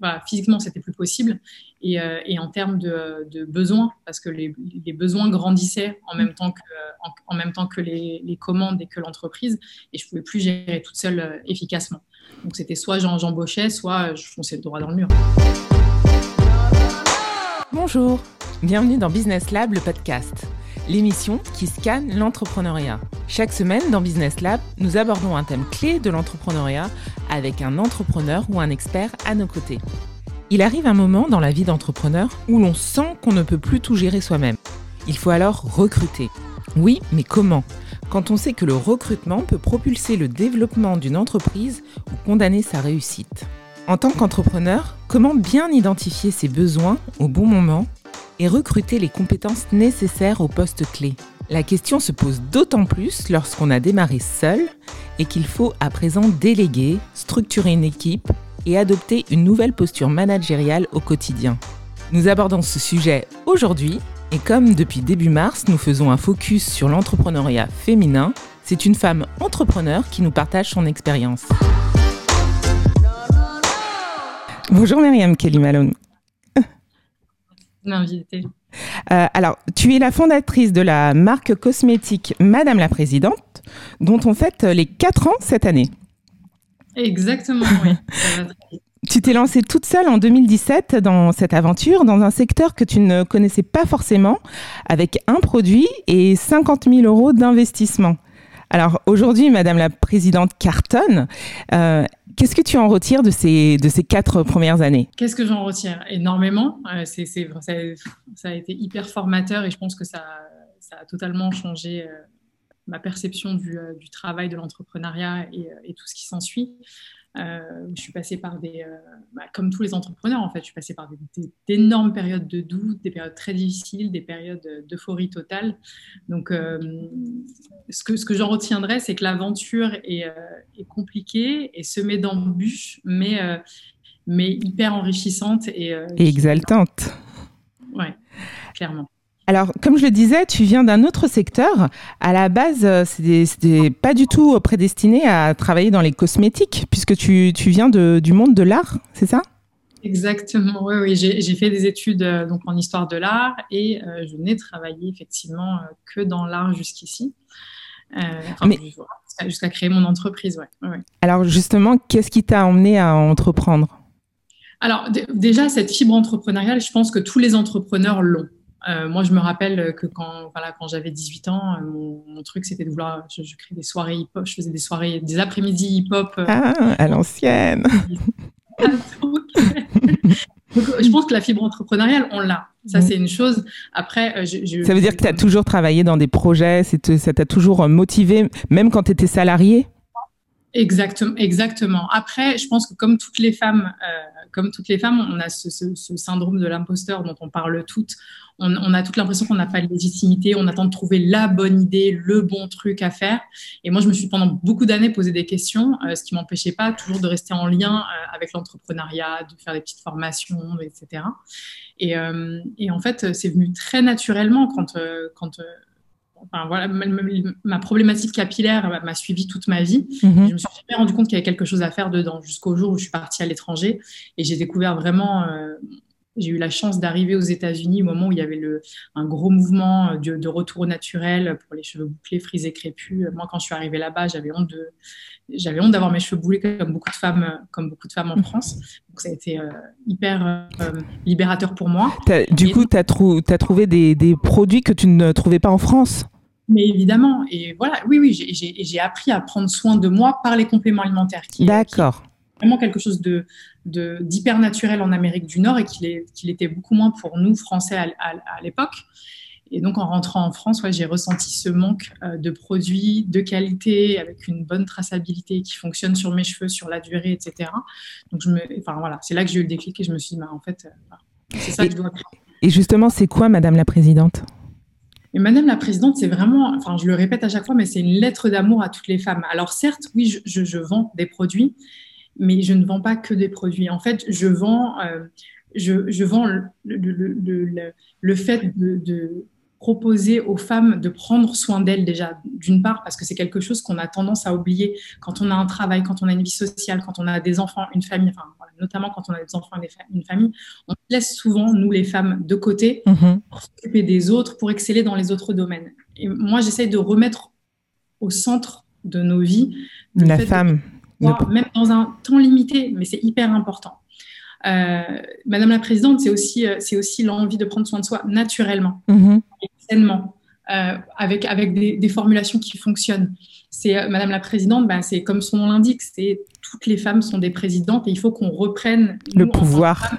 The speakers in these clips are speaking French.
voilà, physiquement, c'était plus possible. Et, euh, en termes de, besoins, parce que les, besoins grandissaient en même temps que, les, commandes et que l'entreprise, et je pouvais plus gérer toute seule euh, efficacement. Donc c'était soit j'embauchais, soit je fonçais droit dans le mur. Bonjour, bienvenue dans Business Lab, le podcast l'émission qui scanne l'entrepreneuriat. Chaque semaine dans Business Lab, nous abordons un thème clé de l'entrepreneuriat avec un entrepreneur ou un expert à nos côtés. Il arrive un moment dans la vie d'entrepreneur où l'on sent qu'on ne peut plus tout gérer soi-même. Il faut alors recruter. Oui, mais comment? Quand on sait que le recrutement peut propulser le développement d'une entreprise ou condamner sa réussite. En tant qu'entrepreneur, comment bien identifier ses besoins au bon moment et recruter les compétences nécessaires au poste clé La question se pose d'autant plus lorsqu'on a démarré seul et qu'il faut à présent déléguer, structurer une équipe et adopter une nouvelle posture managériale au quotidien. Nous abordons ce sujet aujourd'hui et comme depuis début mars, nous faisons un focus sur l'entrepreneuriat féminin, c'est une femme entrepreneur qui nous partage son expérience. Bonjour Myriam Kelly Malone m'inviter. Euh, alors, tu es la fondatrice de la marque cosmétique Madame la Présidente, dont on fête les 4 ans cette année. Exactement, oui. tu t'es lancée toute seule en 2017 dans cette aventure, dans un secteur que tu ne connaissais pas forcément, avec un produit et 50 000 euros d'investissement. Alors aujourd'hui, Madame la Présidente cartonne. Euh, Qu'est-ce que tu en retires de ces, de ces quatre premières années? Qu'est-ce que j'en retire? Énormément. Euh, c'est, ça, a été hyper formateur et je pense que ça, ça a totalement changé euh, ma perception du, euh, du, travail de l'entrepreneuriat et tout ce qui s'ensuit. Euh, je suis passée par des, euh, bah, comme tous les entrepreneurs en fait, je suis passée par d'énormes périodes de doute, des périodes très difficiles, des périodes d'euphorie totale. Donc, euh, ce que, ce que j'en retiendrai, c'est que l'aventure est, est, compliquée et semée d'embûches, mais, mais hyper enrichissante et, et exaltante. Ouais, clairement. Alors, comme je le disais, tu viens d'un autre secteur. À la base, euh, c'était pas du tout prédestiné à travailler dans les cosmétiques, puisque tu, tu viens de, du monde de l'art, c'est ça? Exactement, oui, oui. J'ai fait des études euh, donc en histoire de l'art et euh, je n'ai travaillé effectivement que dans l'art jusqu'ici. Enfin, Mais... Jusqu'à créer mon entreprise, ouais, ouais. Alors justement, qu'est-ce qui t'a emmené à entreprendre? Alors déjà, cette fibre entrepreneuriale, je pense que tous les entrepreneurs l'ont. Euh, moi, je me rappelle que quand, voilà, quand j'avais 18 ans, euh, mon, mon truc, c'était de vouloir. Je, je, créais des soirées hip-hop, je faisais des soirées, des après-midi hip-hop. Euh, ah, à l'ancienne Je pense que la fibre entrepreneuriale, on l'a. Ça, c'est une chose. Après, je, je, ça veut dire que tu as toujours travaillé dans des projets, ça t'a toujours motivé, même quand tu étais salarié? Exactement, exactement. Après, je pense que comme toutes les femmes, euh, comme toutes les femmes, on a ce, ce, ce syndrome de l'imposteur dont on parle toutes. On, on a toute l'impression qu'on n'a pas de légitimité, on attend de trouver la bonne idée, le bon truc à faire. Et moi, je me suis pendant beaucoup d'années posé des questions, euh, ce qui m'empêchait pas toujours de rester en lien euh, avec l'entrepreneuriat, de faire des petites formations, etc. Et, euh, et en fait, c'est venu très naturellement quand, euh, quand Enfin, voilà, ma, ma, problématique capillaire m'a suivi toute ma vie. Mm-hmm. Je me suis jamais rendu compte qu'il y avait quelque chose à faire dedans jusqu'au jour où je suis partie à l'étranger et j'ai découvert vraiment. Euh, j'ai eu la chance d'arriver aux États-Unis au moment où il y avait le, un gros mouvement de, de, retour au naturel pour les cheveux bouclés, frisés, crépus. Moi, quand je suis arrivée là-bas, j'avais honte de, j'avais honte d'avoir mes cheveux bouclés comme beaucoup de femmes, comme beaucoup de femmes en France. Donc ça a été euh, hyper euh, libérateur pour moi. Du et coup, tu as, trou as, trouvé des, des, produits que tu ne trouvais pas en France? Mais évidemment, et voilà, oui, oui, j'ai appris à prendre soin de moi par les compléments alimentaires. D'accord. Vraiment quelque chose de d'hyper naturel en Amérique du Nord et qu'il qu était beaucoup moins pour nous Français à, à, à l'époque. Et donc, en rentrant en France, ouais, j'ai ressenti ce manque euh, de produits de qualité, avec une bonne traçabilité qui fonctionne sur mes cheveux, sur la durée, etc. Donc, je me, enfin, voilà, c'est là que j'ai eu le déclic et je me suis dit, bah, en fait, euh, c'est ça et, que je dois faire. Et justement, c'est quoi, Madame la Présidente? Et Madame la Présidente, c'est vraiment, enfin, je le répète à chaque fois, mais c'est une lettre d'amour à toutes les femmes. Alors, certes, oui, je, je, je, vends des produits, mais je ne vends pas que des produits. En fait, je vends, euh, je, je, vends le, le, le, le fait de, de proposer aux femmes de prendre soin d'elles déjà, d'une part, parce que c'est quelque chose qu'on a tendance à oublier quand on a un travail, quand on a une vie sociale, quand on a des enfants, une famille, enfin, notamment quand on a des enfants une famille, on laisse souvent, nous les femmes, de côté mm-hmm. pour s'occuper des autres, pour exceller dans les autres domaines. Et moi, j'essaye de remettre au centre de nos vies la femme. Même dans un temps limité, mais c'est hyper important. Euh, Madame la Présidente, c'est aussi, euh, c'est aussi l'envie de prendre soin de soi naturellement, mm sainement, euh, avec, avec des, formulations qui fonctionnent. C'est Madame la Présidente, ben, c'est comme son nom l'indique, c'est toutes les femmes sont des présidentes et il faut qu'on reprenne le pouvoir.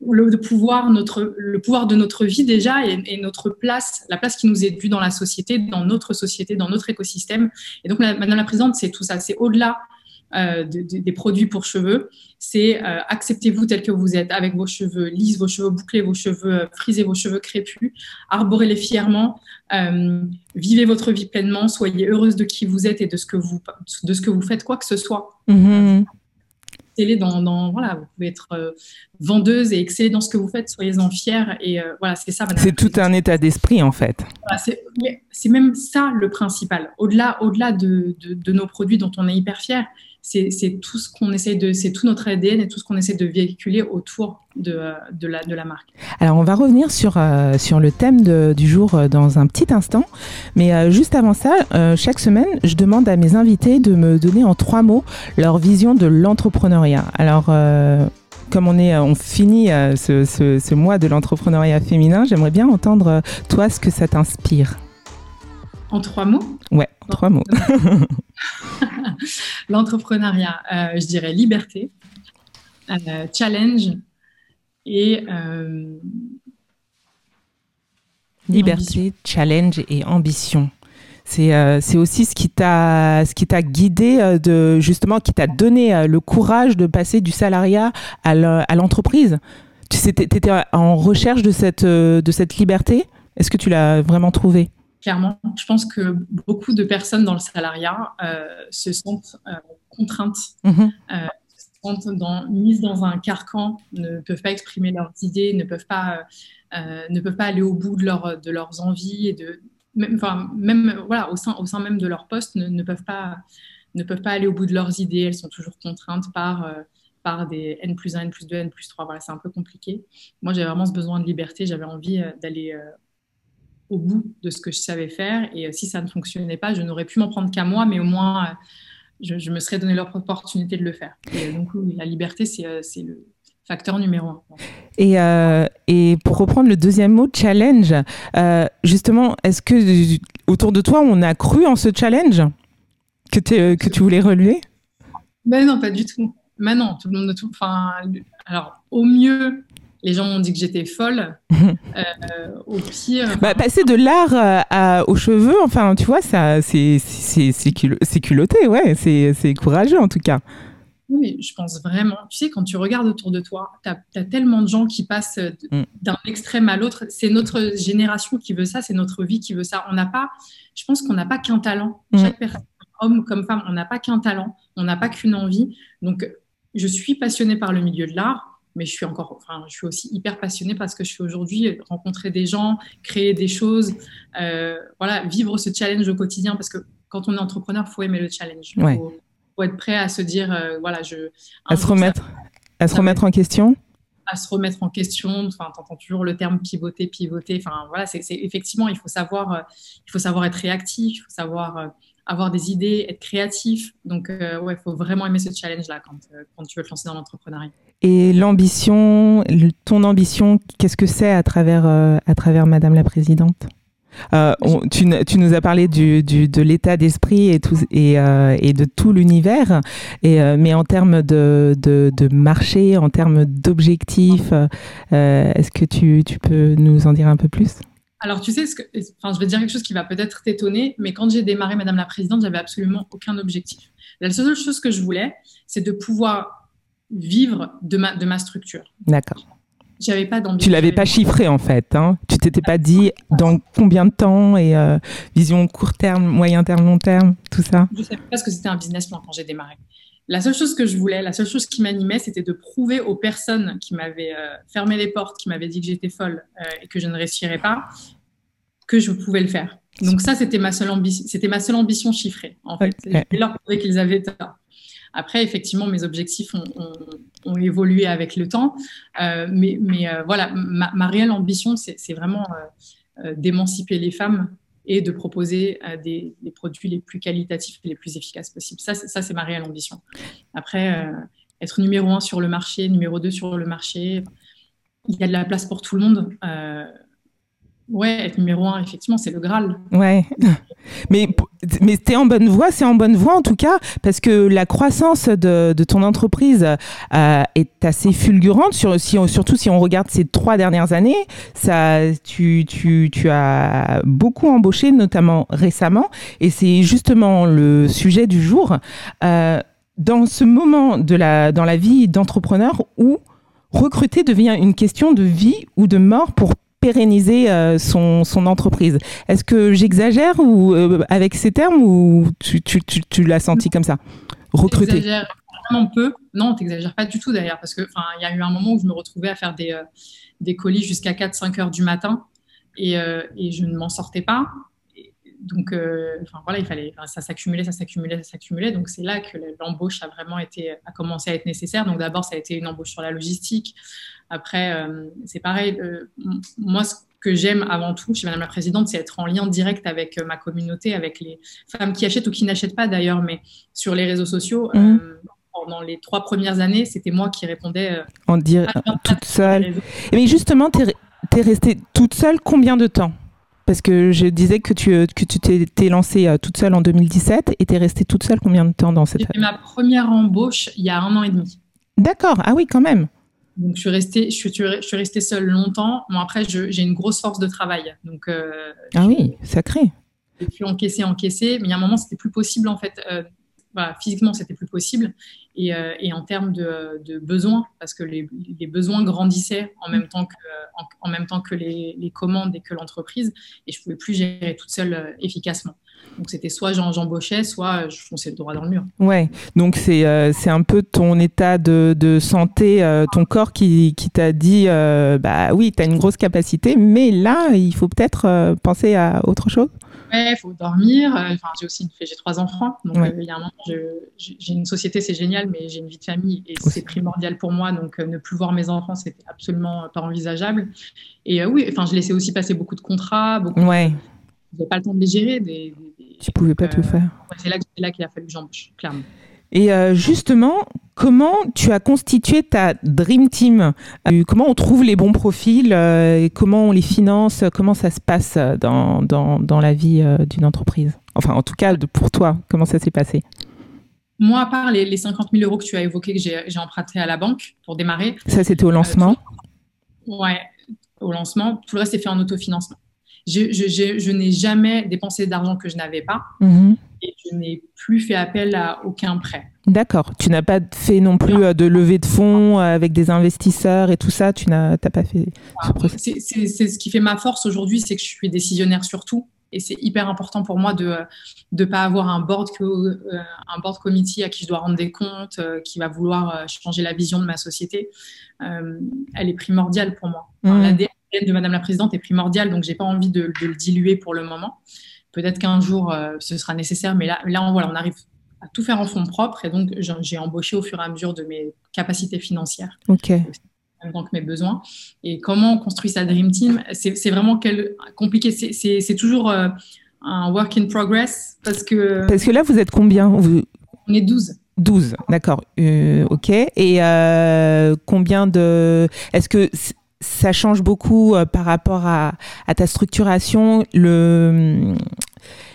le, pouvoir, notre, le pouvoir de notre vie déjà et, et, notre place, la place qui nous est due dans la société, dans notre société, dans notre écosystème. Et donc, Madame la Présidente, c'est tout ça. C'est au-delà euh, des produits pour cheveux, c'est euh, acceptez-vous tel que vous êtes, avec vos cheveux lisses, vos cheveux bouclés, vos cheveux euh, frisés, vos cheveux crépus. Arborez-les fièrement, vivez votre vie pleinement, soyez heureuse de qui vous êtes et de ce que vous, de ce que vous faites, quoi que ce soit. Mm-hmm. Dans, dans, voilà, vous pouvez être vendeuse et exceller dans ce que vous faites, soyez-en fiers. Et voilà, c'est ça. C'est tout un état d'esprit, en fait. c'est même ça le principal. Au-delà au -delà de, de, de, nos produits dont on est hyper fiers, c'est tout ce qu'on essaie de, c'est tout notre ADN et tout ce qu'on essaie de véhiculer autour de, de, la, marque. Alors on va revenir sur, euh, sur le thème du jour euh, dans un petit instant, mais euh, juste avant ça, chaque semaine, je demande à mes invités de me donner en trois mots leur vision de l'entrepreneuriat. Alors comme on est, on finit ce mois de l'entrepreneuriat féminin, j'aimerais bien entendre toi ce que ça t'inspire. En trois mots Ouais, en trois mots. L'entrepreneuriat, euh, je dirais liberté, euh, challenge et... Euh, liberté, challenge et ambition. C'est aussi ce qui t'a ce qui t'a guidé de justement qui t'a donné le courage de passer du salariat à l'entreprise. Tu étais en recherche de cette de cette liberté? Est-ce que tu l'as vraiment trouvée? Clairement. Je pense que beaucoup de personnes dans le salariat euh, se sentent euh, contraintes, euh, se sentent dans, mises dans un carcan, ne peuvent pas exprimer leurs idées, ne peuvent pas, ne peuvent pas aller au bout de, leur, de leurs envies et de même, enfin, même voilà, au sein, au sein même de leur poste, ne, ne, peuvent pas, ne peuvent pas aller au bout de leurs idées. Elles sont toujours contraintes par par des N plus 1, N plus 2, N plus 3. Voilà, c'est un peu compliqué. Moi, j'avais vraiment ce besoin de liberté. J'avais envie d'aller au bout de ce que je savais faire. Et euh, si ça ne fonctionnait pas, je n'aurais pu m'en prendre qu'à moi, mais au moins, euh, je, me serais donné l'opportunité de le faire. Et euh, donc, la liberté, c'est le facteur numéro un. Et, et, pour reprendre le deuxième mot, challenge, justement, est-ce que autour de toi, on a cru en ce challenge que, que tu voulais relever? Ben non, pas du tout. Mais non, tout le monde, tout, enfin, alors au mieux, les gens m'ont dit que j'étais folle. Euh, au pire. Bah, passer de l'art euh, aux cheveux, enfin, tu vois, ça, c'est, c'est, culotté, ouais, c'est, courageux en tout cas. Oui, je pense vraiment. Tu sais, quand tu regardes autour de toi, tu as, tellement de gens qui passent mm. d'un extrême à l'autre. C'est notre génération qui veut ça, c'est notre vie qui veut ça. On n'a pas, je pense qu'on n'a pas qu'un talent. Mm. Chaque personne, homme comme femme, on n'a pas qu'un talent, on n'a pas qu'une envie. Donc, je suis passionnée par le milieu de l'art mais je suis encore, enfin, je suis aussi hyper passionnée parce que je suis aujourd'hui rencontrer des gens, créer des choses, euh, voilà, vivre ce challenge au quotidien parce que quand on est entrepreneur, faut aimer le challenge. Il faut, être prêt à se dire, euh, voilà, je. À se remettre, à se remettre en question. À se remettre en question. Enfin, t'entends toujours le terme pivoter, pivoter. Enfin, voilà, c'est effectivement, il faut savoir, euh, il faut savoir être réactif, il faut savoir avoir des idées, être créatif. Donc, ouais, il faut vraiment aimer ce challenge-là quand, quand tu veux te lancer dans l'entrepreneuriat. Et l'ambition, ton ambition, qu'est-ce que c'est à travers, euh, à travers Madame la Présidente? Euh, tu, tu, nous as parlé du, du, de l'état d'esprit et, tout, et, euh, et de tout l'univers, et, euh, mais en termes de, de, de, marché, en termes d'objectifs, euh, est-ce que tu, tu, peux nous en dire un peu plus? Alors, tu sais, ce que, enfin, je vais dire quelque chose qui va peut-être t'étonner, mais quand j'ai démarré Madame la Présidente, j'avais absolument aucun objectif. La seule chose que je voulais, c'est de pouvoir vivre de ma, de ma structure. D'accord. J'avais pas d'ambition. Tu l'avais pas chiffré en fait. Hein tu t'étais pas dit dans combien de temps et euh, vision court terme, moyen terme, long terme, tout ça? Je savais pas ce que c'était un business plan quand j'ai démarré. La seule chose que je voulais, la seule chose qui m'animait, c'était de prouver aux personnes qui m'avaient euh, fermé les portes, qui m'avaient dit que j'étais folle euh, et que je ne réussirais pas, que je pouvais le faire. Donc ça, c'était ma seule ambition, c'était ma seule ambition chiffrée. En fait, je leur prouver qu'ils avaient tort. Après, effectivement, mes objectifs ont, évolué avec le temps, euh, mais, euh, voilà, ma, réelle ambition, c'est vraiment euh, d'émanciper les femmes et de proposer des, produits les plus qualitatifs et les plus efficaces possibles. Ça c'est ma réelle ambition. Après, être numéro un sur le marché, numéro deux sur le marché, il y a de la place pour tout le monde. Ouais, être numéro un, effectivement, c'est le Graal. Ouais. Mais, mais tu es en bonne voie, c'est en bonne voie en tout cas, parce que la croissance de, de ton entreprise euh, est assez fulgurante, sur, si surtout si on regarde ces trois dernières années. Ça, tu, tu, tu as beaucoup embauché, notamment récemment, et c'est justement le sujet du jour. Euh, dans ce moment de la, dans la vie d'entrepreneur où recruter devient une question de vie ou de mort pour pérenniser euh, son, entreprise. Est-ce que j'exagère ou euh, avec ces termes ou tu, l'as senti comme ça? Recruter. Vraiment peu. Non, tu n'exagères pas du tout d'ailleurs parce que il y a eu un moment où je me retrouvais à faire des, euh, colis jusqu'à 4-5 heures du matin et je ne m'en sortais pas. Donc, enfin voilà, il fallait, ça s'accumulait, ça s'accumulait, ça s'accumulait. Donc c'est là que l'embauche a vraiment été, a commencé à être nécessaire. Donc d'abord, ça a été une embauche sur la logistique. Après, euh, c'est pareil. Euh, moi, ce que j'aime avant tout chez Madame la Présidente, c'est être en lien direct avec euh, ma communauté, avec les femmes qui achètent ou qui n'achètent pas d'ailleurs, mais sur les réseaux sociaux. Mmh. pendant les trois premières années, c'était moi qui répondais. en dire toute seule. Mais justement, tu es, restée toute seule combien de temps? Parce que je disais que tu que tu t'es lancée toute seule en 2017 et tu es restée toute seule combien de temps dans cette... J'ai fait ma première embauche il y a un an et demi. D'accord, ah oui quand même. Donc, je suis restée, je suis, je suis restée seule longtemps. Bon, après, j'ai une grosse force de travail. Donc, euh, ah oui, sacré. J'ai pu encaisser, encaisser. Mais il y a un moment, c'était plus possible, en fait. Euh, voilà, physiquement, c'était plus possible. Et, euh, et en termes de, besoins, parce que les, besoins grandissaient en même temps que, les, commandes et que l'entreprise. Et je ne pouvais plus gérer toute seule efficacement. Donc c'était soit j'embauchais, soit je fonçais droit dans le mur. Ouais, donc c'est euh, un peu ton état de, santé, euh, ton corps qui, t'a dit euh, bah oui, tu as une grosse capacité, mais là, il faut peut-être penser à autre chose? Ouais, il faut dormir. Enfin, j'ai aussi j'ai trois enfants, donc il y a un moment, j'ai une société, c'est génial, mais j'ai une vie de famille et c'est primordial pour moi. Donc ne plus voir mes enfants, c'était absolument pas envisageable. Et oui, enfin, je laissais aussi passer beaucoup de contrats, beaucoup. Ouais. pas le temps de les gérer. Des, tu pouvais pas tout faire. c'est là, qu'il a fallu que j'embauche, clairement. Et euh, justement, comment tu as constitué ta Dream Team? Euh, Comment on trouve les bons profils euh, et Comment on les finance? Comment ça se passe dans, dans, dans la vie d'une entreprise? Enfin, en tout cas, pour toi, comment ça s'est passé? Moi, à part les, les, 50 000 euros que tu as évoqués, que j'ai emprunté à la banque pour démarrer. Ça, c'était au lancement? Ouais, au lancement. Tout le reste est fait en autofinancement. Je, n'ai jamais dépensé d'argent que je n'avais pas. Mhm. Et je n'ai plus fait appel à aucun prêt. D'accord. Tu n'as pas fait non plus euh, de levée de fonds euh, avec des investisseurs et tout ça? Tu n'as pas fait. c'est ce qui fait ma force aujourd'hui, c'est que je suis décisionnaire sur tout. Et c'est hyper important pour moi de ne pas avoir un board, euh, un board committee à qui je dois rendre des comptes, qui va vouloir changer la vision de ma société. elle est primordiale pour moi. Enfin, mhm de Madame la Présidente est primordiale, donc j'ai pas envie de, le diluer pour le moment. Peut-être qu'un jour euh, ce sera nécessaire, mais là, là on, voilà, on arrive à tout faire en fonds propres et donc j'ai embauché au fur et à mesure de mes capacités financières. Ok. Donc mes besoins. Et comment on construit sa Dream Team C'est vraiment quel, compliqué. C'est toujours euh, un work in progress parce que. Parce que là, vous êtes combien vous... On est 12. 12, d'accord. Euh, ok. Et combien de. Est-ce que ça change beaucoup euh, par rapport à, ta structuration. Le,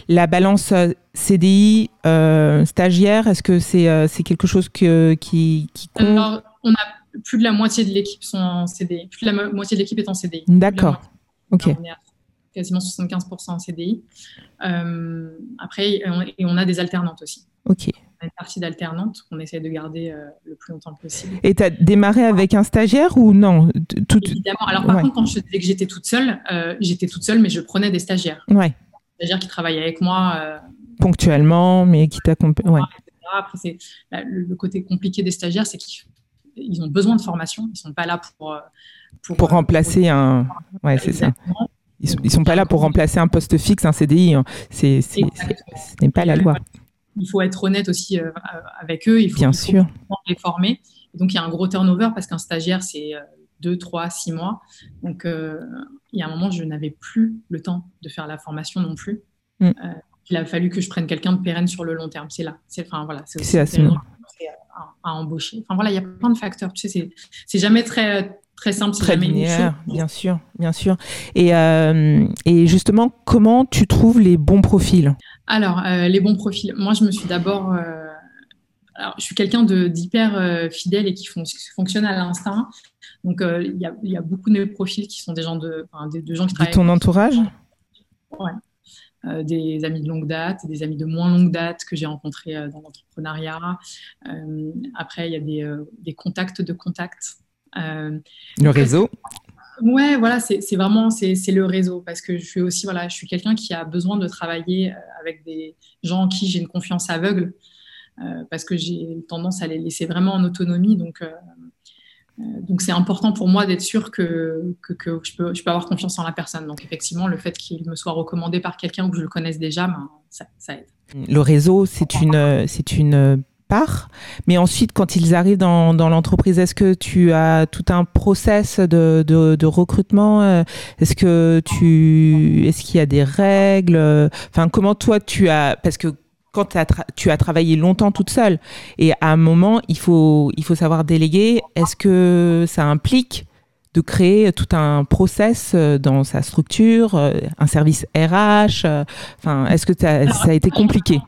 la balance euh, CDI euh, stagiaire, est-ce que c'est quelque chose que, qui, qui compte? Alors, on a plus de la moitié de l'équipe sont en CDI. Plus de la moitié de l'équipe est en CDI. D'accord. Ok. On est à quasiment 75% en CDI. après, et on a des alternantes aussi. Ok une partie d'alternante qu'on essaie de garder euh, le plus longtemps possible. Et tu as démarré avec un stagiaire ou non? Tout... Évidemment. Alors, par contre, quand je disais que j'étais toute seule, euh, j'étais toute seule, mais je prenais des stagiaires. Ouais. Des stagiaires qui travaillaient avec moi. Euh, Ponctuellement, mais qui t'accompagnent. Ouais. Après, c'est, le, côté compliqué des stagiaires, c'est qu'ils ont besoin de formation. Ils ne sont pas là pour. Pour, pour remplacer un. Ouais, c'est ça Ils ne sont pas là pour remplacer un poste fixe, un CDI. Hein. C'est, ce n'est pas la loi. Il faut être honnête aussi avec eux. Il faut, Bien sûr. les former. donc, il y a un gros turnover parce qu'un stagiaire, c'est 2, 3, 6 mois. Donc, il y a un moment, je n'avais plus le temps de faire la formation non plus. Mm. il a fallu que je prenne quelqu'un de pérenne sur le long terme. C'est là. C'est, enfin, voilà, c'est, aussi à, embaucher. Enfin voilà, il y a plein de facteurs. Tu sais, c'est jamais très très simple. Très linéaire, bien sûr, bien sûr. Et, euh, et, justement, comment tu trouves les bons profils? Alors, euh, les bons profils. Moi, je me suis d'abord. Euh, alors, je suis quelqu'un d'hyper fidèle et qui fonctionne à l'instinct. Donc, il y, a, y, a beaucoup de profils qui sont des gens de, de, gens qui De ton entourage? Ouais. Euh, des amis de longue date, des amis de moins longue date que j'ai rencontrés euh, dans l'entrepreneuriat. Euh, après, il y a des, des contacts de contacts. Le réseau Ouais, voilà, c'est vraiment c'est le réseau parce que je suis aussi voilà, je suis quelqu'un qui a besoin de travailler avec des gens en qui j'ai une confiance aveugle parce que j'ai tendance à les laisser vraiment en autonomie. Donc euh, donc c'est important pour moi d'être sûr que, que, je, peux, je, peux, avoir confiance en la personne. Donc effectivement, le fait qu'il me soit recommandé par quelqu'un ou que je le connaisse déjà, ben, ça, aide. Le réseau, c'est une, c'est une part. Mais ensuite, quand ils arrivent dans, dans l'entreprise, est-ce que tu as tout un process de, de, de recrutement? Euh, Est-ce que tu, est-ce qu'il y a des règles? Enfin, comment toi tu as Parce que quand tu as travaillé longtemps toute seule et à un moment, il faut, il faut savoir déléguer. Est-ce que ça implique de créer tout un process euh, dans sa structure, euh, un service RH Enfin, est-ce que ça a été compliqué?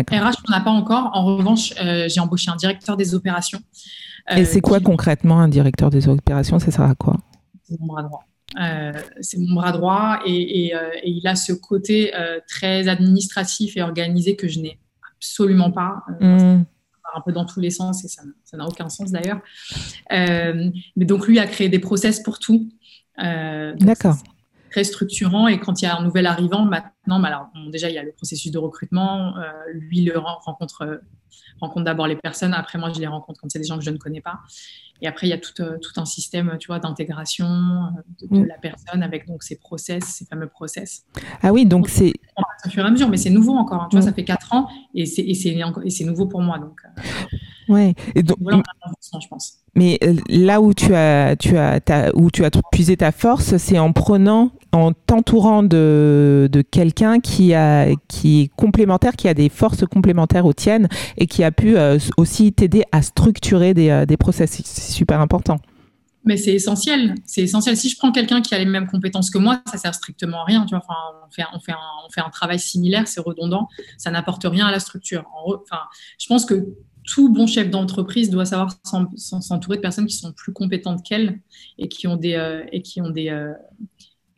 RH, on n'a pas encore. En revanche, j'ai embauché un directeur des opérations. et c'est quoi concrètement un directeur des opérations? Ça sert à quoi? C'est mon bras droit. Euh, c'est mon bras droit et, euh, il a ce côté euh, très administratif et organisé que je n'ai absolument pas. Mm. Un peu dans tous les sens et ça n'a aucun sens d'ailleurs. mais donc lui a créé des process pour tout. D'accord. Très structurant et quand il y a un nouvel arrivant, maintenant, bah alors, déjà il y a le processus de recrutement. lui le rencontre rencontre d'abord les personnes, après moi je les rencontre quand c'est des gens que je ne connais pas. Et après, il y a tout, euh, tout un système, tu vois, d'intégration euh, de, mm. la personne avec donc ces process, ces fameux process. Ah oui, donc c'est au fur et à mesure, mais c'est nouveau encore. Hein. Tu vois, mm. ça fait quatre ans et c'est nouveau pour moi. Donc, euh, ouais. Et donc, je pense. Mais là où tu as, tu as, où tu as puisé ta force, c'est en prenant en t'entourant de, de quelqu'un qui, qui est complémentaire, qui a des forces complémentaires aux tiennes et qui a pu euh, aussi t'aider à structurer des, euh, des process. C'est super important. Mais c'est essentiel. C'est essentiel. Si je prends quelqu'un qui a les mêmes compétences que moi, ça sert strictement à rien. Tu vois, enfin, on, fait, on, fait un, on fait un travail similaire, c'est redondant, ça n'apporte rien à la structure. enfin, je pense que tout bon chef d'entreprise doit savoir s'entourer de personnes qui sont plus compétentes qu'elle et qui ont des, euh, et qui ont des,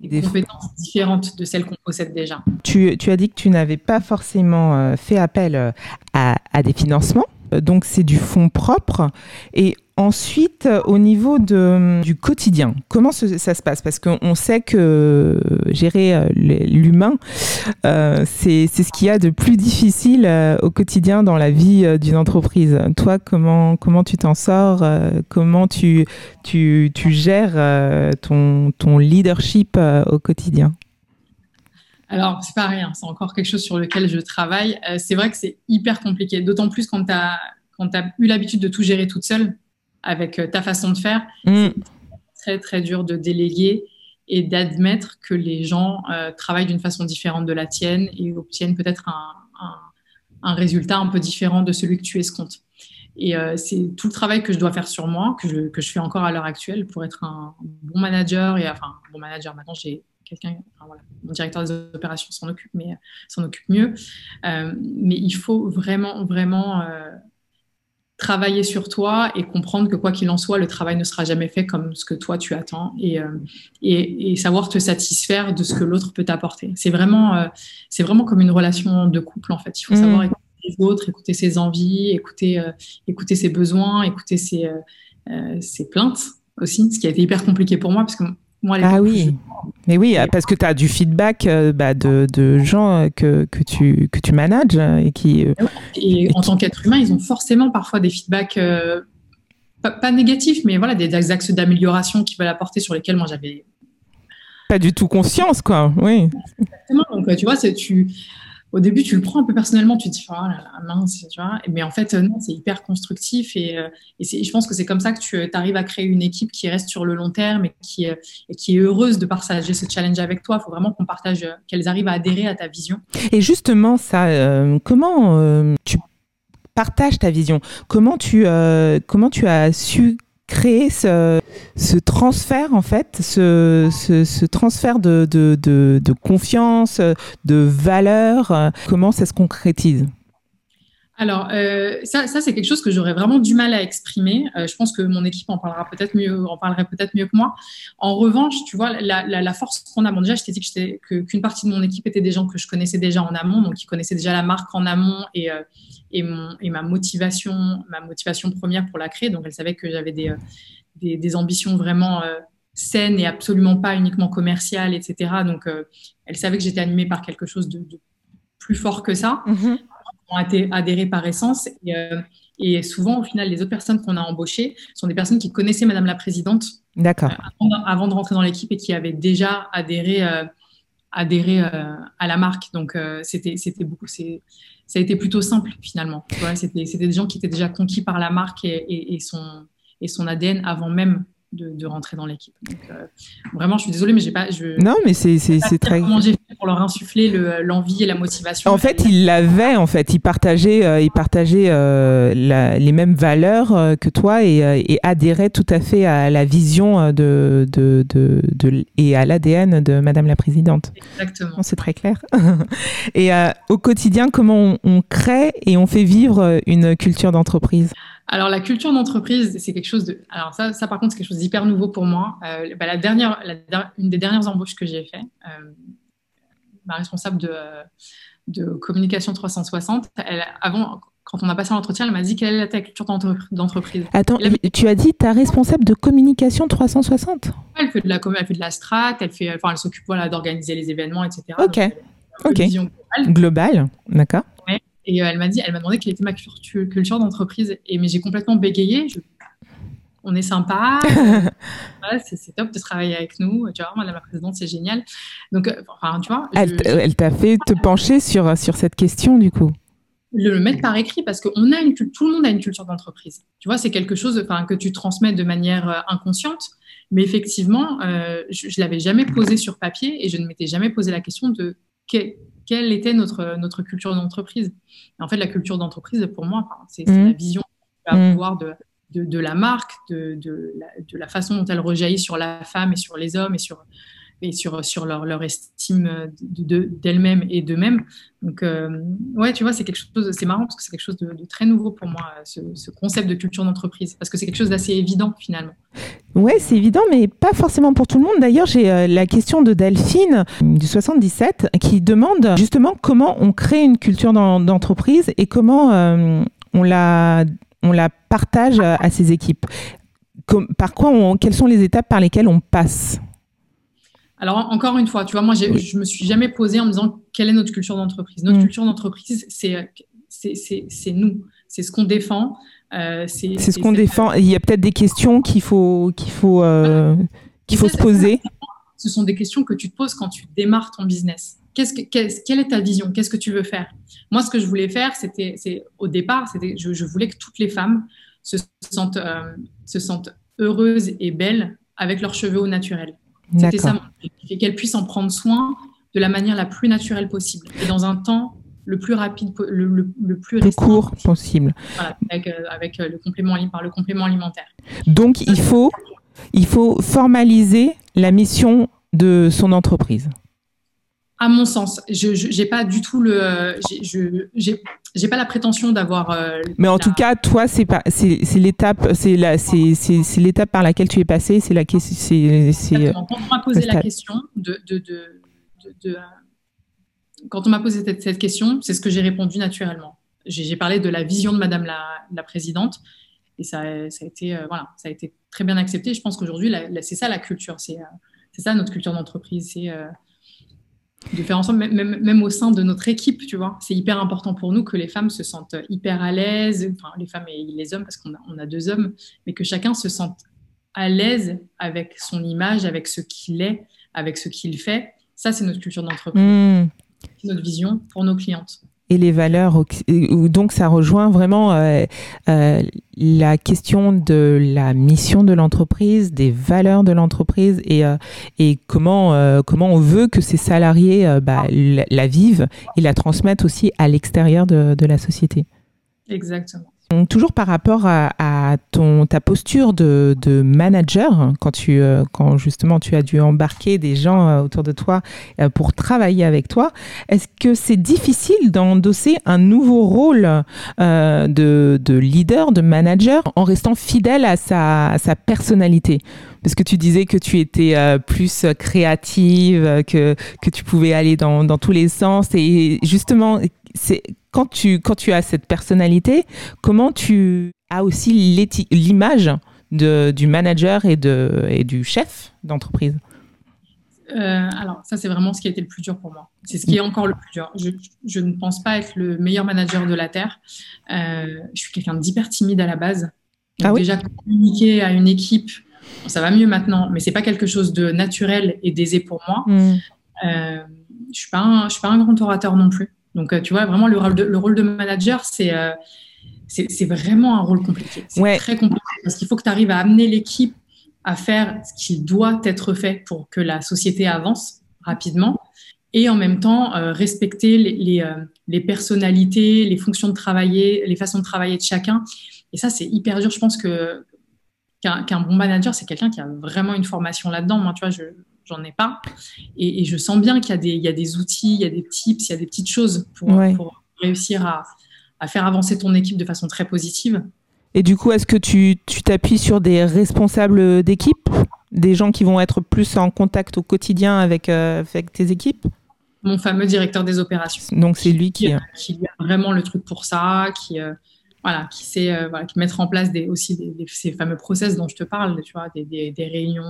des, compétences différentes de celles qu'on possède déjà. Tu, tu, as dit que tu n'avais pas forcément euh, fait appel euh, à, à des financements, donc c'est du fonds propre. Et Ensuite, au niveau de, du quotidien, comment ça se passe? Parce qu'on sait que gérer l'humain, euh, c'est ce qu'il y a de plus difficile au quotidien dans la vie d'une entreprise. Toi, comment, comment tu t'en sors Comment tu, tu, tu gères ton, ton leadership au quotidien? Alors, c'est pas rien, c'est encore quelque chose sur lequel je travaille. c'est vrai que c'est hyper compliqué, d'autant plus quand tu as, as, eu l'habitude de tout gérer toute seule avec euh, ta façon de faire. Mm. C'est très, très dur de déléguer et d'admettre que les gens euh, travaillent d'une façon différente de la tienne et obtiennent peut-être un, un, résultat un peu différent de celui que tu escomptes. Et euh, c'est tout le travail que je dois faire sur moi, que je, que je fais encore à l'heure actuelle pour être un bon manager. Et enfin, bon manager, maintenant j'ai quelqu'un, enfin, voilà, mon directeur des opérations s'en occupe, mais s'en occupe mieux. mais il faut vraiment, vraiment travailler sur toi et comprendre que quoi qu'il en soit, le travail ne sera jamais fait comme ce que toi tu attends et, euh, et, savoir te satisfaire de ce que l'autre peut t'apporter. C'est vraiment, euh, c'est vraiment comme une relation de couple en fait. Il faut savoir mm. écouter les autres, écouter ses envies, écouter, euh, écouter ses besoins, écouter ses, ses plaintes aussi, ce qui a été hyper compliqué pour moi parce que ah oui, mais oui, parce que tu as du feedback euh, bah, de, de, gens euh, que, que, tu, que tu manages euh, et qui. Et, en tant qu'être humain, ils ont forcément parfois des feedbacks pas, négatifs, mais voilà, des, axes d'amélioration qui veulent apporter sur lesquels moi j'avais pas du tout conscience, quoi. Oui. Exactement. Donc, tu vois, tu, au début, tu le prends un peu personnellement, tu te dis, oh là mince, tu vois. Mais en fait, euh, non, c'est hyper constructif et, euh, je pense que c'est comme ça que tu euh, arrives à créer une équipe qui reste sur le long terme et qui, et qui est heureuse de partager ce challenge avec toi. Il faut vraiment qu'on partage, qu'elles arrivent à adhérer à ta vision. Et justement, ça, comment tu partages ta vision? Comment tu, comment tu as su créer ce, ce, transfert, en fait, ce, ce, transfert de, de, de, confiance, de valeur Comment ça se concrétise? Alors, euh, ça, ça c'est quelque chose que j'aurais vraiment du mal à exprimer. Euh, je pense que mon équipe en parlera peut-être mieux, en parlerait peut-être mieux que moi. En revanche, tu vois, la, la, force qu'on a, bon, déjà, je t'ai dit que qu'une partie de mon équipe était des gens que je connaissais déjà en amont, donc qui connaissaient déjà la marque en amont et, euh, et, mon, et ma motivation, ma motivation première pour la créer. Donc, elle savait que j'avais des, euh, des, des, ambitions vraiment saines et absolument pas uniquement commerciales, etc. Donc, elle savait que j'étais animée par quelque chose de, de plus fort que ça. Mm-hmm. Été adhérés par essence. Et, et, souvent, au final, les autres personnes qu'on a embauchées sont des personnes qui connaissaient Madame la Présidente D'accord. avant, de rentrer dans l'équipe et qui avaient déjà adhéré, adhéré à la marque. Donc, c'était, c'était beaucoup, c'est, ça a été plutôt simple finalement. c'était, c'était des gens qui étaient déjà conquis par la marque et, et, son, et son ADN avant même de, rentrer dans l'équipe. Euh, vraiment, je suis désolée, mais j'ai pas. Je, non, mais c'est, c'est, très. Comment j'ai fait pour leur insuffler l'envie et la motivation. En fait, ils l'avaient. En fait, ils partageaient, euh, ils partageaient euh, les mêmes valeurs que toi et, et, adhéraient tout à fait à la vision de, de, de, et à l'ADN de Madame la Présidente. Exactement. C'est très clair. et au quotidien, comment on, on crée et on fait vivre une culture d'entreprise? Alors, la culture d'entreprise, c'est quelque chose de. Alors, ça, ça par contre, c'est quelque chose d'hyper nouveau pour moi. Euh, bah, la dernière, une des dernières embauches que j'ai fait, euh, ma responsable de, de communication 360, elle, avant, quand on a passé l'entretien, elle m'a dit quelle est ta culture d'entreprise. Attends, tu as dit ta responsable de communication 360 Elle fait de la, elle fait de la strat, elle, fait, enfin, elle s'occupe voilà, d'organiser les événements, etc. Ok. ok. Globale, d'accord. Et euh, elle m'a dit, elle m'a demandé quelle était ma culture, culture d'entreprise. Et mais j'ai complètement bégayé. on est sympa, c'est top de travailler avec nous. Tu vois, Madame la présidente, c'est génial. Donc, euh, enfin, tu vois. Elle, t'a fait te pencher sur, sur cette question, du coup le mettre par écrit parce que on a une, tout le monde a une culture d'entreprise. Tu vois, c'est quelque chose que tu transmets de manière euh, inconsciente, mais effectivement, je ne l'avais jamais posé sur papier et je ne m'étais jamais posé la question de quelle était notre, notre culture d'entreprise. En fait, la culture d'entreprise, pour moi, c'est mmh. la vision qu'on va avoir de, de, de, la marque, de, de la, de, la, façon dont elle rejaillit sur la femme et sur les hommes et sur, et sur, leur, estime d'elle-même et d'eux-mêmes. Donc, euh, ouais, tu vois, c'est quelque chose, c'est marrant parce que c'est quelque chose de, très nouveau pour moi, ce, ce concept de culture d'entreprise, parce que c'est quelque chose d'assez évident finalement. Ouais, c'est évident, mais pas forcément pour tout le monde. D'ailleurs, j'ai euh, la question de Delphine du 77 qui demande justement comment on crée une culture d'entreprise et comment euh, on la partage à ses équipes. Par quoi quelles sont les étapes par lesquelles on passe? Alors, encore une fois, tu vois, moi, je ne me suis jamais posé en me disant quelle est notre culture d'entreprise? Notre mm. culture d'entreprise, c'est nous, c'est ce qu'on défend. Euh, c'est ce qu'on défend. Il y a peut-être des questions qu'il faut, qu'il faut, euh, qu'il faut se poser. Ce sont des questions que tu te poses quand tu démarres ton business. Qu'est-ce que, quelle est ta vision? Qu'est-ce que tu veux faire? Moi, ce que je voulais faire, c'était, au départ, c'était, je, voulais que toutes les femmes se sentent, euh, se sentent heureuses et belles avec leurs cheveux au naturel. C'était ça et qu'elle puisse en prendre soin de la manière la plus naturelle possible et dans un temps le plus rapide, le, le, plus court possible. avec, euh, avec euh, le complément par le complément alimentaire. Donc il faut il faut formaliser la mission de son entreprise. À mon sens, je n'ai pas du tout le, je j'ai pas la prétention d'avoir. Euh, Mais en tout cas, toi, c'est pas, c'est l'étape, c'est la, c'est c'est l'étape par laquelle tu es passé, c'est la question, c'est. Quand on m'a posé la question de, de, de, de quand on m'a posé cette, cette question, c'est ce que j'ai répondu naturellement. J'ai parlé de la vision de Madame la, la présidente et ça, ça, a été, euh, voilà, ça a été très bien accepté. Je pense qu'aujourd'hui, c'est ça la culture, c'est c'est ça notre culture d'entreprise, c'est de faire ensemble, même, même, au sein de notre équipe, tu vois. C'est hyper important pour nous que les femmes se sentent hyper à l'aise, enfin les femmes et les hommes, parce qu'on a, on a deux hommes, mais que chacun se sente à l'aise avec son image, avec ce qu'il est, avec ce qu'il fait. Ça, c'est notre culture d'entreprise, mmh. notre vision pour nos clientes et les valeurs. Donc ça rejoint vraiment euh, euh, la question de la mission de l'entreprise, des valeurs de l'entreprise et, euh, et comment, comment on veut que ces salariés bah, la, vivent et la transmettent aussi à l'extérieur de, de la société. Exactement. Toujours par rapport à, ton, ta posture de, manager, quand, tu, euh, quand justement tu as dû embarquer des gens euh, autour de toi euh, pour travailler avec toi, est-ce que c'est difficile d'endosser un nouveau rôle de, leader, de manager, en restant fidèle à sa, sa personnalité? Parce que tu disais que tu étais plus créative, que, que tu pouvais aller dans, dans tous les sens. Et justement, c'est quand tu, quand tu as cette personnalité, comment tu as aussi l'image du manager et, de, et du chef d'entreprise? Euh, alors, ça, c'est vraiment ce qui a été le plus dur pour moi. C'est ce qui est encore le plus dur. Je, ne pense pas être le meilleur manager de la Terre. Euh, je suis quelqu'un d'hyper timide à la base. ah oui? déjà, communiquer à une équipe, ça va mieux maintenant, mais c'est pas quelque chose de naturel et d'aisé pour moi. Hmm. Euh, je ne suis, pas un, je suis pas un grand orateur non plus. Donc, euh, tu vois, vraiment, le rôle de, le rôle de manager, euh, c'est c'est vraiment un rôle compliqué. C'est très compliqué parce qu'il faut que tu arrives à amener l'équipe à faire ce qui doit être fait pour que la société avance rapidement et en même temps euh, respecter les, les, les, personnalités, les fonctions de travailler, les façons de travailler de chacun. Et ça, c'est hyper dur. Je pense que qu'un bon manager, c'est quelqu'un qui a vraiment une formation là-dedans. Moi, tu vois, je, j'en ai pas. Et, je sens bien qu'il y, a des, il y a des outils, il y a des tips, il y a des petites choses pour, réussir à, faire avancer ton équipe de façon très positive. Et du coup, est-ce que tu t'appuies sur des responsables d'équipe, des gens qui vont être plus en contact au quotidien avec, euh, avec tes équipes? Mon fameux directeur des opérations. Donc c'est lui qui... Qui, a vraiment le truc pour ça, qui... Euh, voilà, qui sait euh, mettre en place des, aussi ces fameux process dont je te parle, tu vois, des, des, réunions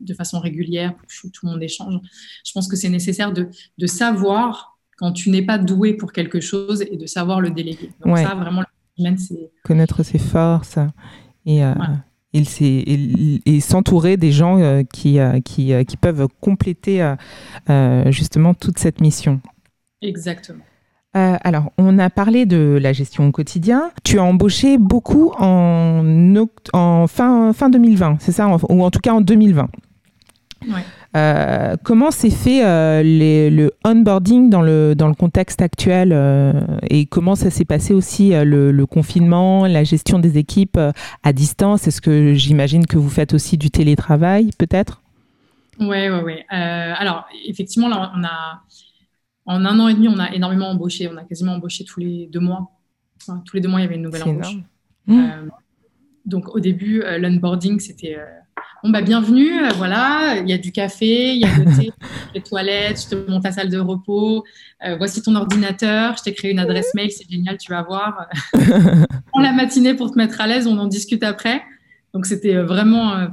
de façon régulière pour que tout le monde échange. Je pense que c'est nécessaire de, de, savoir quand tu n'es pas doué pour quelque chose et de savoir le déléguer. Donc ça, vraiment, c'est... Connaître ses forces et... Euh, et, s'entourer des gens euh, qui, qui, qui, peuvent compléter justement toute cette mission. Exactement. Euh, alors, on a parlé de la gestion au quotidien. Tu as embauché beaucoup en, en fin, fin 2020, c'est ça Ou en tout cas en 2020. Euh, comment s'est fait euh, le onboarding dans le, dans le contexte actuel et comment ça s'est passé aussi le, confinement, la gestion des équipes à distance? Est-ce que j'imagine que vous faites aussi du télétravail peut-être? Oui, oui, oui. alors, effectivement, là, on a en un an et demi, on a énormément embauché. On a quasiment embauché tous les deux mois. tous les deux mois, il y avait une nouvelle embauche. Mmh. Euh, donc au début, euh, l'onboarding, c'était euh, bon bah bienvenue, voilà, il y a du café, il y a le thé, les toilettes, je te monte ta salle de repos, voici ton ordinateur, je t'ai créé une adresse mail, c'est génial, tu vas voir. Prends la matinée pour te mettre à l'aise, on en discute après. Donc c'était vraiment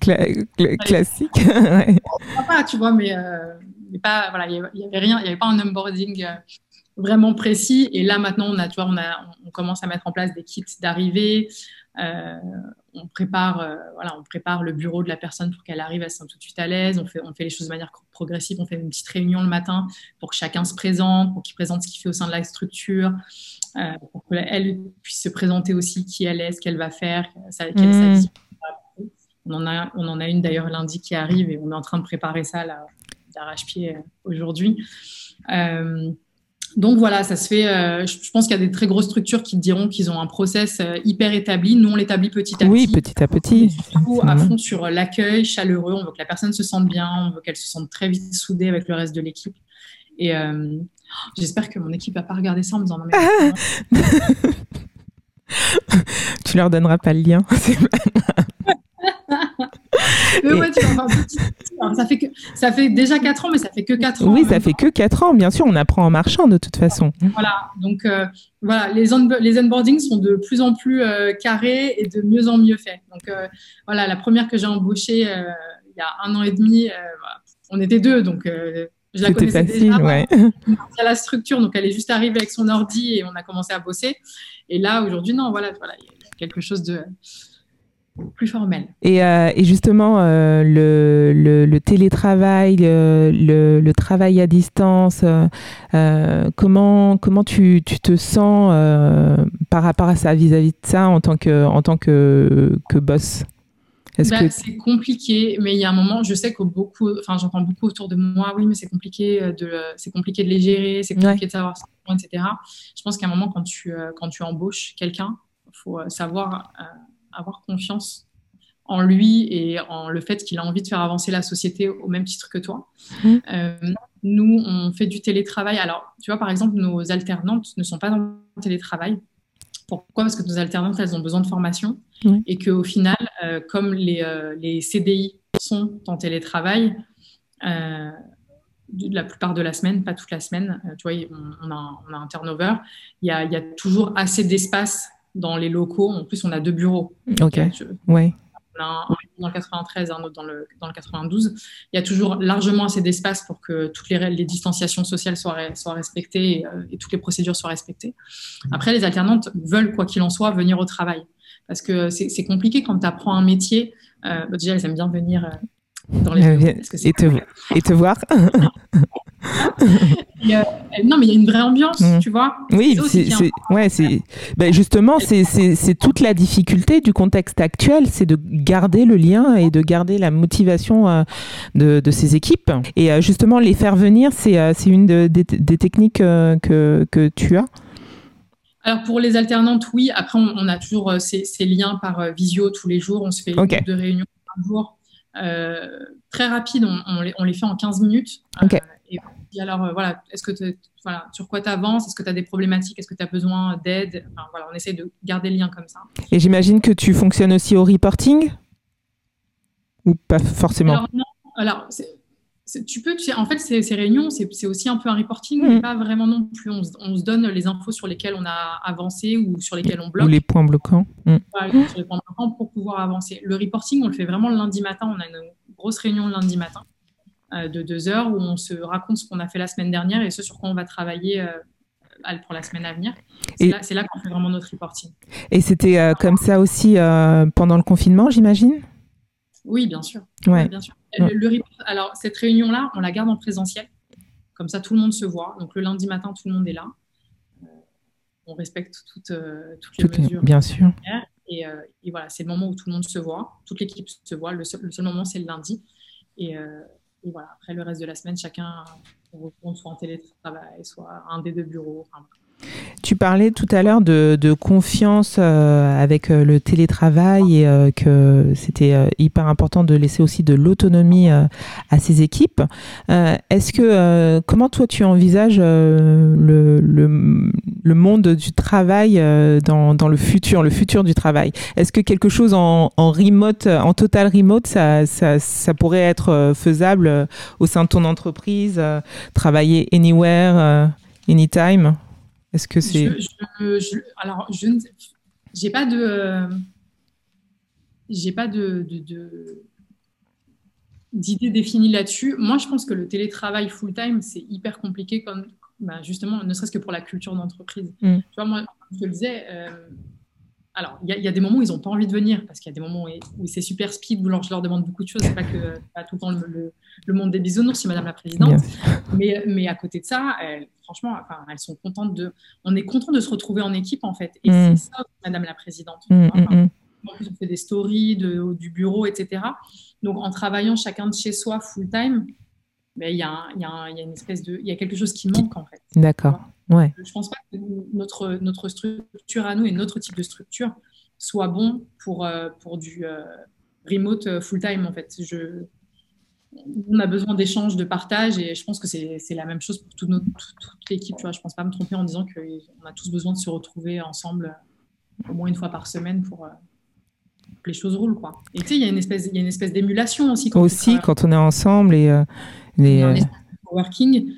classique. ouais. Pas, tu vois, mais pas, voilà, il n'y avait rien, il n'y avait pas un onboarding euh, vraiment précis. Et là, maintenant, on, a, tu vois, on, a, on commence à mettre en place des kits d'arrivée. Euh, on, prépare, euh, voilà, on prépare le bureau de la personne pour qu'elle arrive, à se tout de suite à l'aise. On fait, on fait les choses de manière progressive. On fait une petite réunion le matin pour que chacun se présente, pour qu'il présente ce qu'il fait au sein de la structure, pour qu'elle puisse se présenter aussi qui elle est, ce qu'elle va faire, quelle est sa mmh. vision. On en, a, on en a une d'ailleurs lundi qui arrive et on est en train de préparer ça là, d'arrache-pied euh, aujourd'hui. Euh, donc voilà, ça se fait. Euh, je pense qu'il y a des très grosses structures qui diront qu'ils ont un process hyper établi. Nous, on l'établit petit à petit. Oui, petit à petit. à fond sur l'accueil chaleureux. On veut que la personne se sente bien. On veut qu'elle se sente très vite soudée avec le reste de l'équipe. Et j'espère que mon équipe va pas regarder ça en me disant non mais. tu leur donneras pas le lien. ça, fait que, ça fait déjà 4 ans, mais ça fait que 4 ans. Oui, ça fait que 4 ans, bien sûr, on apprend en marchant de toute façon. Voilà, donc euh, voilà, les, on les onboardings sont de plus en plus euh, carrés et de mieux en mieux faits. Donc euh, voilà, la première que j'ai embauchée il y a un an et demi, on était deux, donc je la connaissais facile, déjà. Ouais. A la structure, donc elle est juste arrivée avec son ordi et on a commencé à bosser. Et là, aujourd'hui, non, voilà, voilà, il y a quelque chose de plus formel. Et, euh, et justement, euh, le, le, le, télétravail, le, le, travail à distance, euh, comment, comment tu, tu te sens par rapport à ça, vis-à-vis de ça en tant que, en tant que, que boss? Bah, que... C'est compliqué, mais il y a un moment, je sais que beaucoup, enfin j'entends beaucoup autour de moi, oui, mais c'est compliqué de, c'est compliqué de les gérer, c'est compliqué de savoir, etc. Je pense qu'à un moment, quand tu, quand tu embauches quelqu'un, il faut savoir avoir confiance en lui et en le fait qu'il a envie de faire avancer la société au même titre que toi. Mmh. Euh, nous, on fait du télétravail. Alors, tu vois, par exemple, nos alternantes ne sont pas dans le télétravail. Pourquoi? Parce que nos alternantes, elles ont besoin de formation mmh. et qu'au final, euh, comme les, euh, les, CDI sont en télétravail, la plupart de la semaine, pas toute la semaine, tu vois, on, a, on, a, un turnover, il y a, il y a toujours assez d'espace dans les locaux. En plus, on a deux bureaux. Ok. Oui. On a un, dans le 93 et un autre dans le, dans le 92. Il y a toujours largement assez d'espace pour que toutes les, les distanciations sociales soient, soient respectées euh, et, toutes les procédures soient respectées. Après, les alternantes veulent, quoi qu'il en soit, venir au travail. Parce que c'est compliqué quand tu apprends un métier. Euh, déjà, elles aiment bien venir euh, dans les. et, te, et te voir. Euh, non, mais il y a une vraie ambiance, mm. tu vois. Oui, c'est, ouais, c'est, ben justement, c'est, toute la difficulté du contexte actuel, c'est de garder le lien et de garder la motivation euh, de, de, ces équipes. Et euh, justement, les faire venir, c'est, une des, techniques que, que tu as? Alors pour les alternantes, oui. Après, on, a toujours ces, ces, liens par visio tous les jours. On se fait okay. deux réunions par jour. Très rapide, on, on, les, on, les, fait en 15 minutes. Okay alors, euh, voilà, est-ce que voilà, sur quoi tu avances Est-ce que tu as des problématiques? Est-ce que tu as besoin d'aide? Voilà, On essaie de garder le lien comme ça. Et j'imagine que tu fonctionnes aussi au reporting? Ou pas forcément? Alors, non. Alors, tu peux, en fait, ces, réunions, c'est aussi un peu un reporting, mais mm. pas vraiment non plus. On, se donne les infos sur lesquelles on a avancé ou sur lesquelles on bloque. Ou les points bloquants. Mm. sur les points bloquants pour pouvoir avancer. Le reporting, on le fait vraiment le lundi matin. On a une grosse réunion le lundi matin. Euh, de deux heures où on se raconte ce qu'on a fait la semaine dernière et ce sur quoi on va travailler euh, pour la semaine à venir. C'est là, qu'on fait vraiment notre reporting. Et c'était euh, comme ça aussi pendant le confinement, j'imagine? Oui, bien sûr. Ouais. bien sûr. Le, alors, cette réunion-là, on la garde en présentiel. Comme ça, tout le monde se voit. Donc, le lundi matin, tout le monde est là. on respecte toutes, toutes les mesures. Bien sûr. Et, voilà, c'est le moment où tout le monde se voit. Toute l'équipe se voit. Le seul, le seul moment, c'est le lundi. Et, et voilà, après le reste de la semaine, chacun retourne soit en télétravail, soit un des deux bureaux. Tu parlais tout à l'heure de, confiance euh, avec euh, le télétravail et euh, que c'était hyper important de laisser aussi de l'autonomie à ces équipes. Est-ce que comment toi tu envisages le, monde du travail dans, le futur, le futur du travail? Est-ce que quelque chose en, remote, en total remote, ça, ça pourrait être faisable au sein de ton entreprise, travailler anywhere, anytime? Est-ce que c'est. alors, je n'ai pas de. j'ai pas de, d'idée définie là-dessus. Moi, je pense que le télétravail full-time, c'est hyper compliqué, comme, bah, justement, ne serait-ce que pour la culture d'entreprise. Mm. Tu vois, moi, je te le disais, euh, alors, il y, a des moments où ils n'ont pas envie de venir, parce qu'il y a des moments où, c'est super speed, où je leur demande beaucoup de choses. C'est pas que pas tout le temps le, monde des bisounours, Madame la Présidente. Mais, mais à côté de ça, franchement, enfin, elles sont contentes de. On est content de se retrouver en équipe, en fait. Et mm. c'est ça, Madame la Présidente. Mm, mm, en plus, on fait des stories de, du bureau, etc. Donc, en travaillant chacun de chez soi full time, ben, il y, a y, y, a une espèce de, il y a quelque chose qui manque en fait. D'accord. Ouais. Je pense pas que notre, notre structure à nous et notre type de structure soit bon pour, euh, pour du euh, remote euh, full time en fait. Je, on a besoin d'échanges, de partage et je pense que c'est la même chose pour toute, notre, toute l'équipe. Je ne pense pas me tromper en disant qu'on a tous besoin de se retrouver ensemble au moins une fois par semaine pour, que les choses roulent. Quoi. Et tu sais, il y a une espèce, il y a une espèce d'émulation aussi. Quand aussi, quand on est ensemble et les. Working,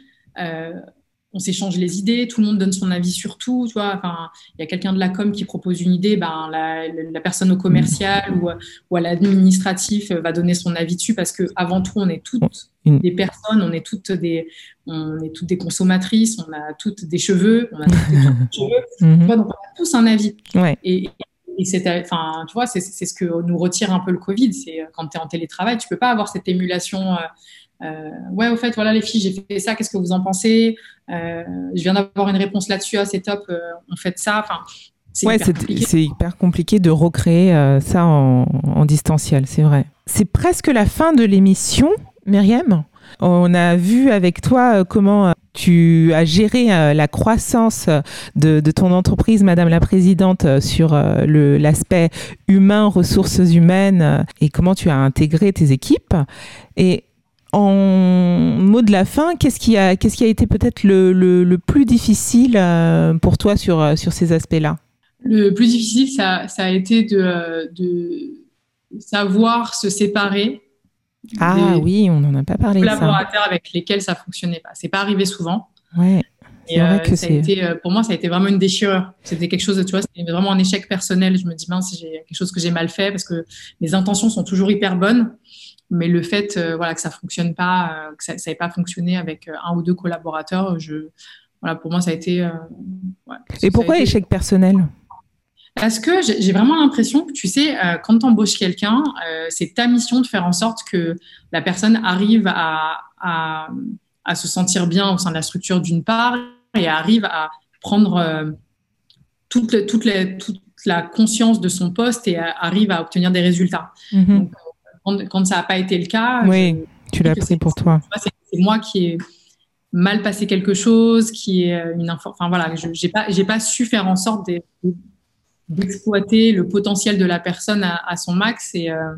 on s'échange les idées, tout le monde donne son avis sur tout. Tu vois, enfin, il y a quelqu'un de la com qui propose une idée, ben la, la personne au commercial ou, ou à l'administratif va donner son avis dessus parce que avant tout, on est toutes des personnes, on est toutes des, on est toutes des consommatrices, on a toutes des cheveux, on a toutes des cheveux. Mhm. donc on a tous un avis. Ouais. Et, et c'est, enfin, tu vois, c'est ce que nous retire un peu le Covid. C'est quand tu es en télétravail, tu peux pas avoir cette émulation. Euh, ouais, au fait, voilà les filles, j'ai fait ça. Qu'est-ce que vous en pensez? Euh, Je viens d'avoir une réponse là-dessus. Ah, c'est top. on fait ça. Enfin, c'est ouais, c'est hyper compliqué de recréer ça en, en distanciel, c'est vrai. C'est presque la fin de l'émission, Myriam. On a vu avec toi comment tu as géré euh, la croissance de, ton entreprise, Madame la Présidente, euh, sur euh, l'aspect humain, ressources humaines et comment tu as intégré tes équipes. Et en mot de la fin, qu'est-ce qui a, qu'est-ce qui a été peut-être le, plus difficile pour toi sur, sur ces aspects-là? Le plus difficile, ça, a été de, de savoir se séparer ah oui, on n'en a pas parlé. Collaborateurs avec lesquels ça fonctionnait pas. C'est pas arrivé souvent. Ouais. Et vrai euh, que ça a été, euh, pour moi, ça a été vraiment une déchirure. C'était quelque chose, de, tu vois, c'était vraiment un échec personnel. Je me dis, mince, j'ai quelque chose que j'ai mal fait parce que mes intentions sont toujours hyper bonnes, mais le fait, euh, voilà, que ça fonctionne pas, que ça n'ait pas fonctionné avec un ou deux collaborateurs, je, voilà, pour moi, ça a été. Ouais, Et pourquoi échec personnel? Parce que j'ai vraiment l'impression que, tu sais, euh, quand tu embauches quelqu'un, euh, c'est ta mission de faire en sorte que la personne arrive à, à, à, se sentir bien au sein de la structure d'une part et arrive à prendre euh, toute, toute, les, toute, la conscience de son poste et arrive à obtenir des résultats. Donc, quand, quand, ça n'a pas été le cas, oui, tu l'as pris pour toi. C'est moi qui ai mal passé quelque chose, qui est une Enfin voilà, je n'ai pas, pas su faire en sorte d'exploiter le potentiel de la personne à, son max et euh,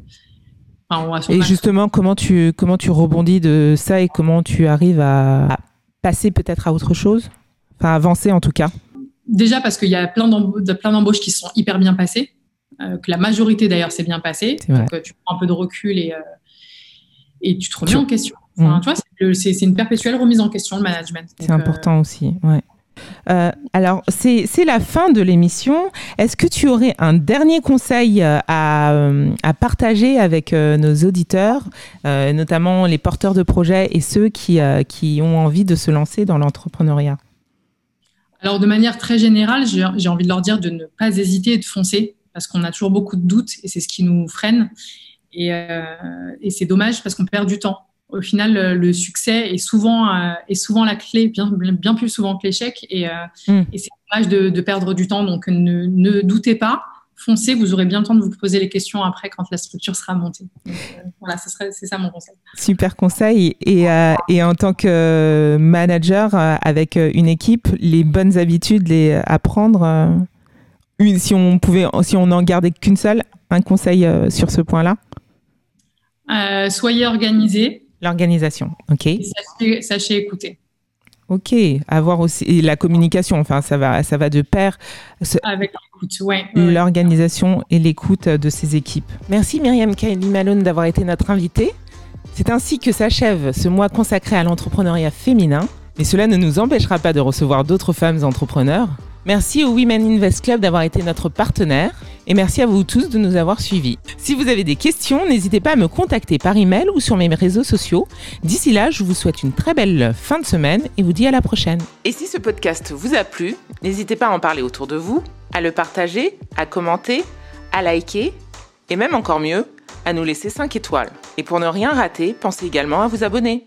et justement comment tu comment tu rebondis de ça et comment tu arrives à, passer peut-être à autre chose? Enfin avancer en tout cas? Déjà parce qu'il y a plein d'embauches qui sont hyper bien passées. euh, que la majorité d'ailleurs s'est bien passée. Donc euh, tu prends un peu de recul et et tu te remets en question. Mmh. tu vois c'est une perpétuelle remise en question le management. C'est important aussi ouais. Euh, alors, c'est la fin de l'émission. Est-ce que tu aurais un dernier conseil euh, euh, à, partager avec nos auditeurs, notamment les porteurs de projets et ceux qui, qui ont envie de se lancer dans l'entrepreneuriat? Alors, de manière très générale, j'ai envie de leur dire de ne pas hésiter et de foncer, parce qu'on a toujours beaucoup de doutes et c'est ce qui nous freine. Et, et c'est dommage parce qu'on perd du temps au final, le succès est souvent, euh, est souvent la clé, bien, bien plus souvent que l'échec. Et, euh, hmm. et c'est dommage de, de, perdre du temps. Donc, ne, ne, doutez pas, foncez, vous aurez bien le temps de vous poser les questions après quand la structure sera montée. Donc, euh, voilà, c'est ça mon conseil. Super conseil. Et, et en tant que manager avec une équipe, les bonnes habitudes, les si on pouvait, si on n'en gardait qu'une seule, un conseil sur ce point-là? Soyez organisé L'organisation, ok. sachez, écouter. Ok, avoir aussi la communication, enfin ça va, ça va de pair. Avec l'écoute, ouais. L'organisation et l'écoute de ses équipes. Merci Myriam Kylie Malone d'avoir été notre invitée. C'est ainsi que s'achève ce mois consacré à l'entrepreneuriat féminin. Mais cela ne nous empêchera pas de recevoir d'autres femmes entrepreneurs. Merci au Women Invest Club d'avoir été notre partenaire et merci à vous tous de nous avoir suivis. Si vous avez des questions, n'hésitez pas à me contacter par email ou sur mes réseaux sociaux. D'ici là, je vous souhaite une très belle fin de semaine et vous dis à la prochaine. Et si ce podcast vous a plu, n'hésitez pas à en parler autour de vous, à le partager, à commenter, à liker et même encore mieux, à nous laisser 5 étoiles. Et pour ne rien rater, pensez également à vous abonner.